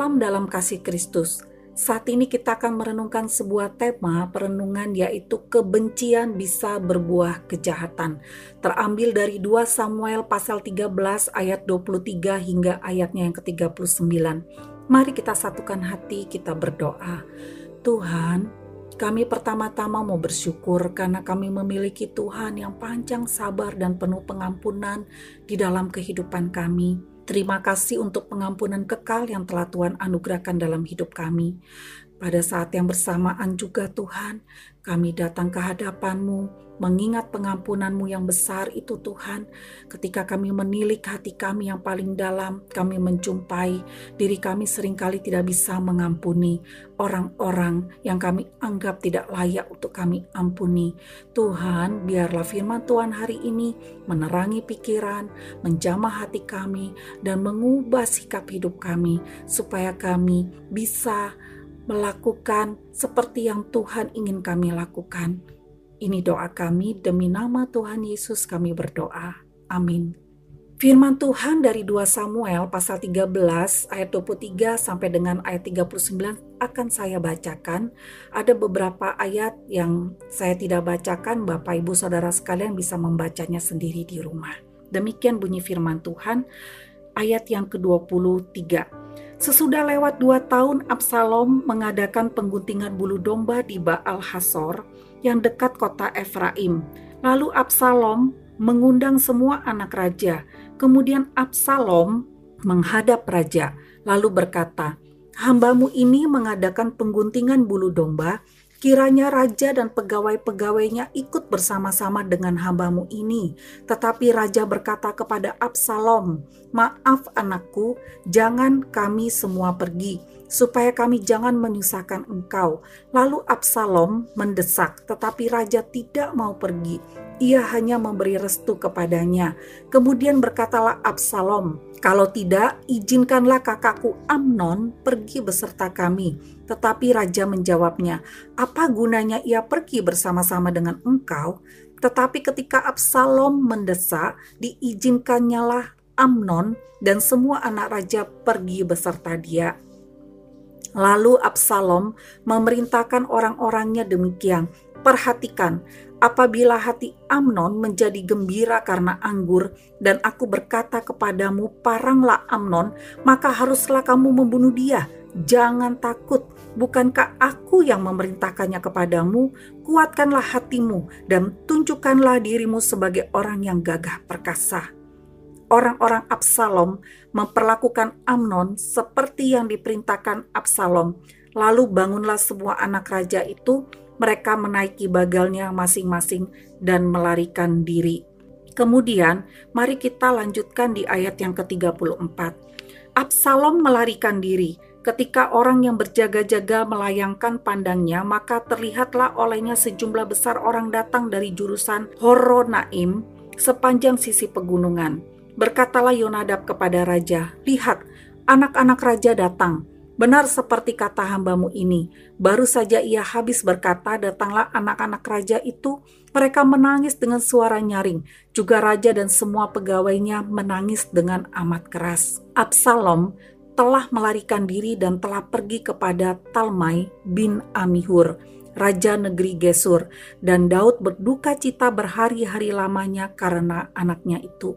Salam dalam kasih Kristus. Saat ini kita akan merenungkan sebuah tema perenungan yaitu kebencian bisa berbuah kejahatan. Terambil dari 2 Samuel pasal 13 ayat 23 hingga ayatnya yang ke-39. Mari kita satukan hati, kita berdoa. Tuhan, kami pertama-tama mau bersyukur karena kami memiliki Tuhan yang panjang sabar dan penuh pengampunan di dalam kehidupan kami. Terima kasih untuk pengampunan kekal yang telah Tuhan anugerahkan dalam hidup kami. Pada saat yang bersamaan juga Tuhan, kami datang ke hadapan-Mu, mengingat pengampunan-Mu yang besar itu Tuhan. Ketika kami menilik hati kami yang paling dalam, kami menjumpai diri kami sering kali tidak bisa mengampuni orang-orang yang kami anggap tidak layak untuk kami ampuni. Tuhan, biarlah firman Tuhan hari ini menerangi pikiran, menjamah hati kami, dan mengubah sikap hidup kami supaya kami bisa melakukan seperti yang Tuhan ingin kami lakukan. Ini doa kami demi nama Tuhan Yesus kami berdoa. Amin. Firman Tuhan dari 2 Samuel pasal 13 ayat 23 sampai dengan ayat 39 akan saya bacakan. Ada beberapa ayat yang saya tidak bacakan, Bapak Ibu Saudara sekalian bisa membacanya sendiri di rumah. Demikian bunyi firman Tuhan ayat yang ke-23. Sesudah lewat dua tahun, Absalom mengadakan pengguntingan bulu domba di Baal Hasor yang dekat kota Efraim. Lalu Absalom mengundang semua anak raja. Kemudian Absalom menghadap raja, lalu berkata, Hambamu ini mengadakan pengguntingan bulu domba Kiranya raja dan pegawai-pegawainya ikut bersama-sama dengan hambamu ini. Tetapi raja berkata kepada Absalom, Maaf anakku, jangan kami semua pergi, supaya kami jangan menyusahkan engkau. Lalu Absalom mendesak, tetapi raja tidak mau pergi. Ia hanya memberi restu kepadanya. Kemudian berkatalah Absalom, kalau tidak, izinkanlah kakakku Amnon pergi beserta kami. Tetapi raja menjawabnya, apa gunanya ia pergi bersama-sama dengan engkau? Tetapi ketika Absalom mendesak, diizinkannya lah Amnon dan semua anak raja pergi beserta dia. Lalu Absalom memerintahkan orang-orangnya demikian, perhatikan, Apabila hati Amnon menjadi gembira karena anggur, dan aku berkata kepadamu, "Paranglah Amnon," maka haruslah kamu membunuh dia. Jangan takut, bukankah aku yang memerintahkannya kepadamu? Kuatkanlah hatimu dan tunjukkanlah dirimu sebagai orang yang gagah perkasa. Orang-orang Absalom memperlakukan Amnon seperti yang diperintahkan Absalom. Lalu bangunlah semua anak raja itu mereka menaiki bagalnya masing-masing dan melarikan diri. Kemudian, mari kita lanjutkan di ayat yang ke-34. Absalom melarikan diri. Ketika orang yang berjaga-jaga melayangkan pandangnya, maka terlihatlah olehnya sejumlah besar orang datang dari jurusan Horonaim sepanjang sisi pegunungan. Berkatalah Yonadab kepada raja, "Lihat, anak-anak raja datang." Benar seperti kata hambamu ini, baru saja ia habis berkata, datanglah anak-anak raja itu, mereka menangis dengan suara nyaring. Juga raja dan semua pegawainya menangis dengan amat keras. Absalom telah melarikan diri dan telah pergi kepada Talmai bin Amihur, raja negeri Gesur, dan Daud berduka cita berhari-hari lamanya karena anaknya itu.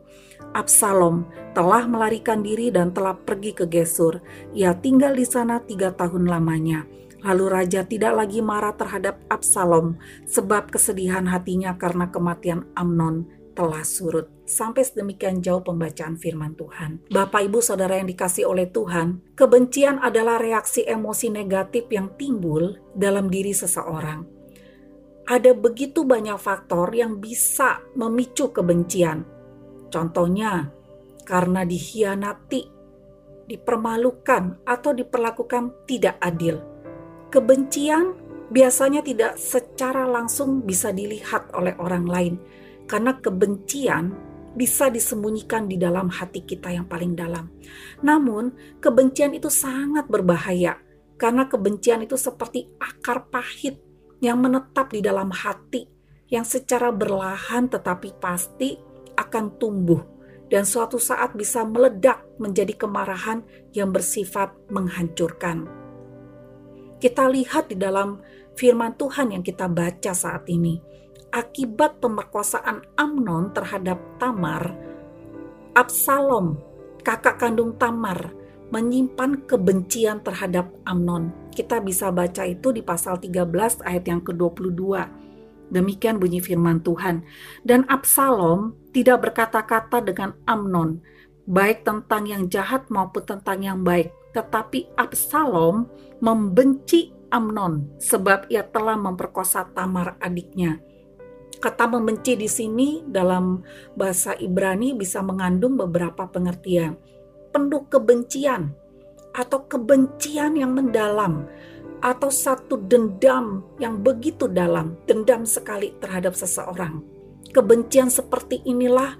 Absalom telah melarikan diri dan telah pergi ke Gesur. Ia tinggal di sana tiga tahun lamanya. Lalu raja tidak lagi marah terhadap Absalom sebab kesedihan hatinya karena kematian Amnon telah surut. Sampai sedemikian jauh pembacaan firman Tuhan. Bapak ibu saudara yang dikasih oleh Tuhan, kebencian adalah reaksi emosi negatif yang timbul dalam diri seseorang. Ada begitu banyak faktor yang bisa memicu kebencian Contohnya, karena dikhianati, dipermalukan, atau diperlakukan tidak adil. Kebencian biasanya tidak secara langsung bisa dilihat oleh orang lain, karena kebencian bisa disembunyikan di dalam hati kita yang paling dalam. Namun, kebencian itu sangat berbahaya karena kebencian itu seperti akar pahit yang menetap di dalam hati, yang secara berlahan tetapi pasti akan tumbuh dan suatu saat bisa meledak menjadi kemarahan yang bersifat menghancurkan. Kita lihat di dalam firman Tuhan yang kita baca saat ini, akibat pemerkosaan Amnon terhadap Tamar, Absalom, kakak kandung Tamar, menyimpan kebencian terhadap Amnon. Kita bisa baca itu di pasal 13 ayat yang ke-22 Demikian bunyi firman Tuhan. Dan Absalom tidak berkata-kata dengan Amnon, baik tentang yang jahat maupun tentang yang baik. Tetapi Absalom membenci Amnon sebab ia telah memperkosa Tamar adiknya. Kata membenci di sini dalam bahasa Ibrani bisa mengandung beberapa pengertian. Penuh kebencian atau kebencian yang mendalam atau satu dendam yang begitu dalam, dendam sekali terhadap seseorang. Kebencian seperti inilah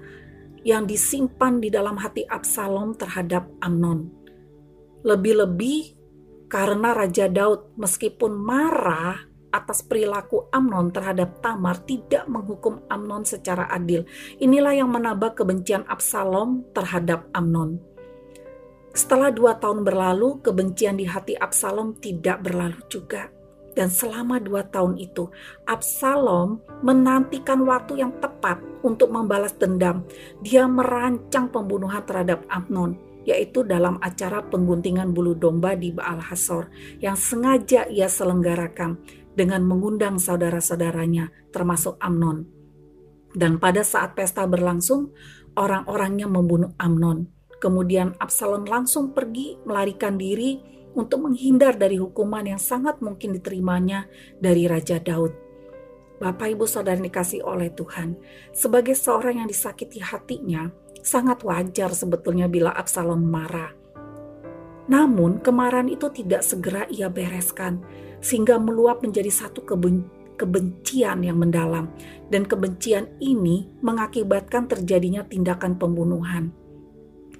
yang disimpan di dalam hati Absalom terhadap Amnon. Lebih-lebih karena Raja Daud meskipun marah atas perilaku Amnon terhadap Tamar tidak menghukum Amnon secara adil. Inilah yang menambah kebencian Absalom terhadap Amnon. Setelah dua tahun berlalu, kebencian di hati Absalom tidak berlalu juga. Dan selama dua tahun itu, Absalom menantikan waktu yang tepat untuk membalas dendam. Dia merancang pembunuhan terhadap Amnon, yaitu dalam acara pengguntingan bulu domba di Baal Hasor yang sengaja ia selenggarakan dengan mengundang saudara-saudaranya, termasuk Amnon. Dan pada saat pesta berlangsung, orang-orangnya membunuh Amnon. Kemudian Absalom langsung pergi melarikan diri untuk menghindar dari hukuman yang sangat mungkin diterimanya dari Raja Daud. Bapak Ibu Saudara dikasih oleh Tuhan, sebagai seorang yang disakiti hatinya, sangat wajar sebetulnya bila Absalom marah. Namun kemarahan itu tidak segera ia bereskan, sehingga meluap menjadi satu keben kebencian yang mendalam, dan kebencian ini mengakibatkan terjadinya tindakan pembunuhan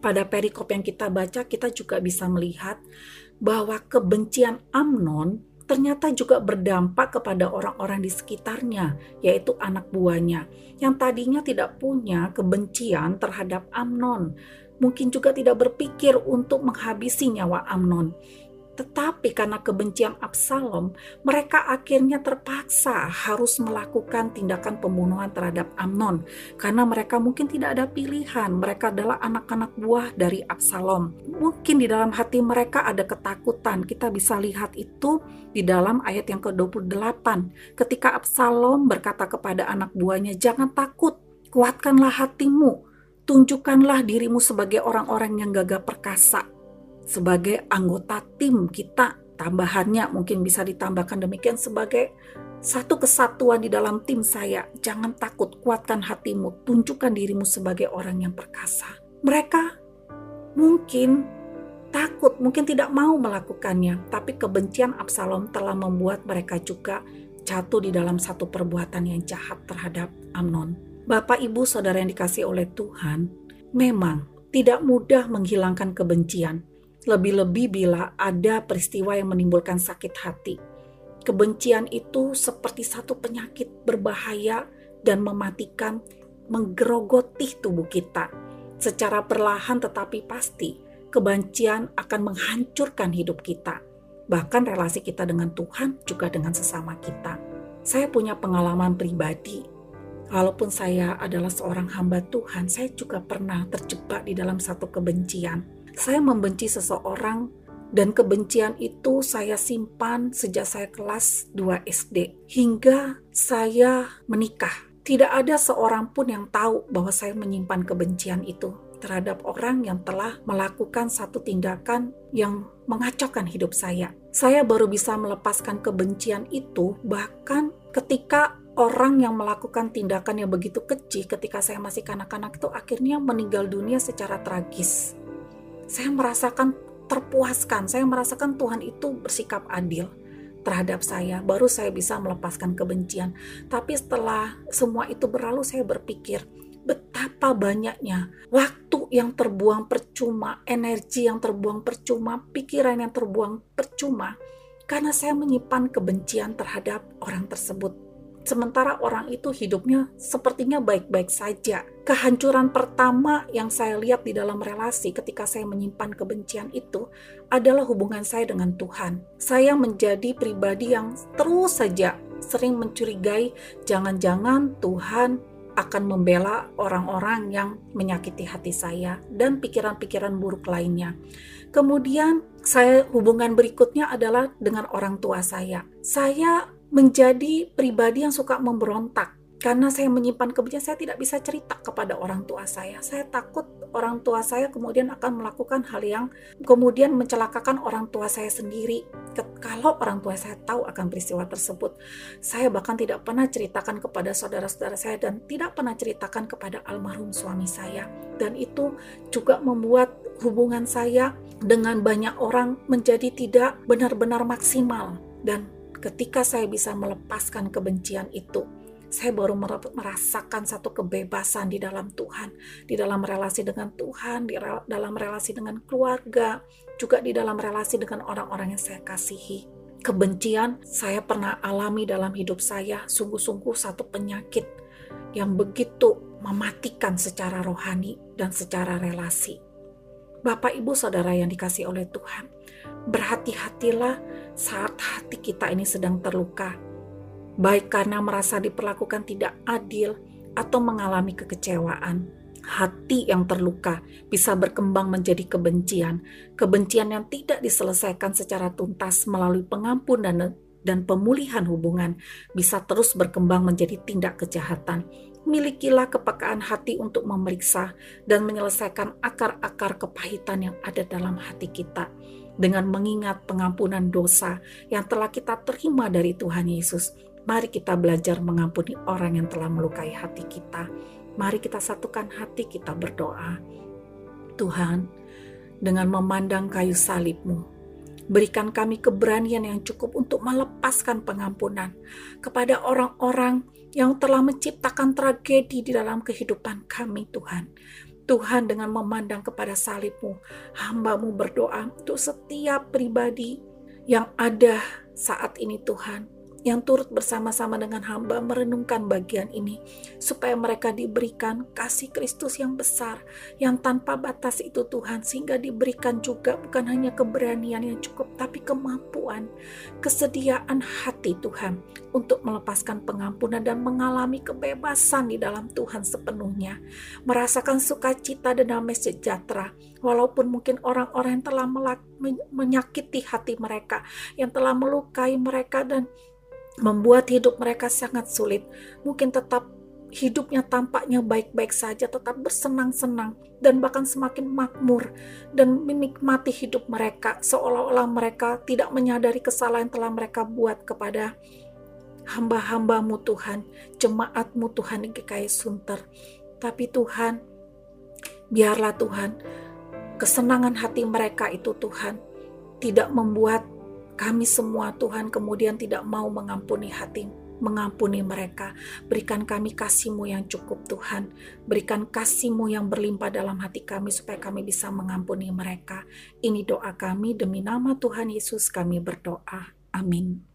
pada perikop yang kita baca, kita juga bisa melihat bahwa kebencian Amnon ternyata juga berdampak kepada orang-orang di sekitarnya, yaitu anak buahnya, yang tadinya tidak punya kebencian terhadap Amnon. Mungkin juga tidak berpikir untuk menghabisi nyawa Amnon, tetapi karena kebencian Absalom, mereka akhirnya terpaksa harus melakukan tindakan pembunuhan terhadap Amnon karena mereka mungkin tidak ada pilihan. Mereka adalah anak-anak buah dari Absalom. Mungkin di dalam hati mereka ada ketakutan. Kita bisa lihat itu di dalam ayat yang ke-28. Ketika Absalom berkata kepada anak buahnya, "Jangan takut, kuatkanlah hatimu, tunjukkanlah dirimu sebagai orang-orang yang gagah perkasa." Sebagai anggota tim kita tambahannya mungkin bisa ditambahkan demikian sebagai satu kesatuan di dalam tim saya. Jangan takut, kuatkan hatimu, tunjukkan dirimu sebagai orang yang perkasa. Mereka mungkin takut, mungkin tidak mau melakukannya, tapi kebencian Absalom telah membuat mereka juga jatuh di dalam satu perbuatan yang jahat terhadap Amnon. Bapak, Ibu, Saudara yang dikasih oleh Tuhan, memang tidak mudah menghilangkan kebencian, lebih-lebih bila ada peristiwa yang menimbulkan sakit hati. Kebencian itu seperti satu penyakit berbahaya dan mematikan, menggerogoti tubuh kita. Secara perlahan tetapi pasti, kebencian akan menghancurkan hidup kita. Bahkan relasi kita dengan Tuhan juga dengan sesama kita. Saya punya pengalaman pribadi. Walaupun saya adalah seorang hamba Tuhan, saya juga pernah terjebak di dalam satu kebencian saya membenci seseorang dan kebencian itu saya simpan sejak saya kelas 2 SD hingga saya menikah. Tidak ada seorang pun yang tahu bahwa saya menyimpan kebencian itu terhadap orang yang telah melakukan satu tindakan yang mengacaukan hidup saya. Saya baru bisa melepaskan kebencian itu bahkan ketika orang yang melakukan tindakan yang begitu kecil ketika saya masih kanak-kanak itu akhirnya meninggal dunia secara tragis saya merasakan terpuaskan, saya merasakan Tuhan itu bersikap adil terhadap saya, baru saya bisa melepaskan kebencian. Tapi setelah semua itu berlalu, saya berpikir betapa banyaknya waktu yang terbuang percuma, energi yang terbuang percuma, pikiran yang terbuang percuma, karena saya menyimpan kebencian terhadap orang tersebut. Sementara orang itu hidupnya sepertinya baik-baik saja. Kehancuran pertama yang saya lihat di dalam relasi ketika saya menyimpan kebencian itu adalah hubungan saya dengan Tuhan. Saya menjadi pribadi yang terus saja sering mencurigai jangan-jangan Tuhan akan membela orang-orang yang menyakiti hati saya dan pikiran-pikiran buruk lainnya. Kemudian saya hubungan berikutnya adalah dengan orang tua saya. Saya menjadi pribadi yang suka memberontak. Karena saya menyimpan kebencian saya tidak bisa cerita kepada orang tua saya. Saya takut orang tua saya kemudian akan melakukan hal yang kemudian mencelakakan orang tua saya sendiri. Kalau orang tua saya tahu akan peristiwa tersebut saya bahkan tidak pernah ceritakan kepada saudara-saudara saya dan tidak pernah ceritakan kepada almarhum suami saya. Dan itu juga membuat hubungan saya dengan banyak orang menjadi tidak benar-benar maksimal dan ketika saya bisa melepaskan kebencian itu saya baru merasakan satu kebebasan di dalam Tuhan, di dalam relasi dengan Tuhan, di dalam relasi dengan keluarga, juga di dalam relasi dengan orang-orang yang saya kasihi. Kebencian saya pernah alami dalam hidup saya, sungguh-sungguh satu penyakit yang begitu mematikan secara rohani dan secara relasi. Bapak, ibu, saudara yang dikasih oleh Tuhan, berhati-hatilah saat hati kita ini sedang terluka baik karena merasa diperlakukan tidak adil atau mengalami kekecewaan. Hati yang terluka bisa berkembang menjadi kebencian, kebencian yang tidak diselesaikan secara tuntas melalui pengampunan dan, dan pemulihan hubungan bisa terus berkembang menjadi tindak kejahatan. Milikilah kepekaan hati untuk memeriksa dan menyelesaikan akar-akar kepahitan yang ada dalam hati kita dengan mengingat pengampunan dosa yang telah kita terima dari Tuhan Yesus Mari kita belajar mengampuni orang yang telah melukai hati kita. Mari kita satukan hati kita berdoa. Tuhan, dengan memandang kayu salibmu, berikan kami keberanian yang cukup untuk melepaskan pengampunan kepada orang-orang yang telah menciptakan tragedi di dalam kehidupan kami, Tuhan. Tuhan dengan memandang kepada salibmu, hambamu berdoa untuk setiap pribadi yang ada saat ini Tuhan yang turut bersama-sama dengan hamba merenungkan bagian ini, supaya mereka diberikan kasih Kristus yang besar, yang tanpa batas itu Tuhan, sehingga diberikan juga bukan hanya keberanian yang cukup, tapi kemampuan, kesediaan hati Tuhan, untuk melepaskan pengampunan dan mengalami kebebasan di dalam Tuhan sepenuhnya, merasakan sukacita dan damai sejahtera, walaupun mungkin orang-orang yang telah menyakiti hati mereka, yang telah melukai mereka dan membuat hidup mereka sangat sulit. Mungkin tetap hidupnya tampaknya baik-baik saja, tetap bersenang-senang, dan bahkan semakin makmur dan menikmati hidup mereka, seolah-olah mereka tidak menyadari kesalahan yang telah mereka buat kepada hamba-hambamu Tuhan, jemaatmu Tuhan GKI Sunter. Tapi Tuhan, biarlah Tuhan, kesenangan hati mereka itu Tuhan, tidak membuat kami semua Tuhan kemudian tidak mau mengampuni hati mengampuni mereka. Berikan kami kasih-Mu yang cukup Tuhan. Berikan kasih-Mu yang berlimpah dalam hati kami supaya kami bisa mengampuni mereka. Ini doa kami demi nama Tuhan Yesus kami berdoa. Amin.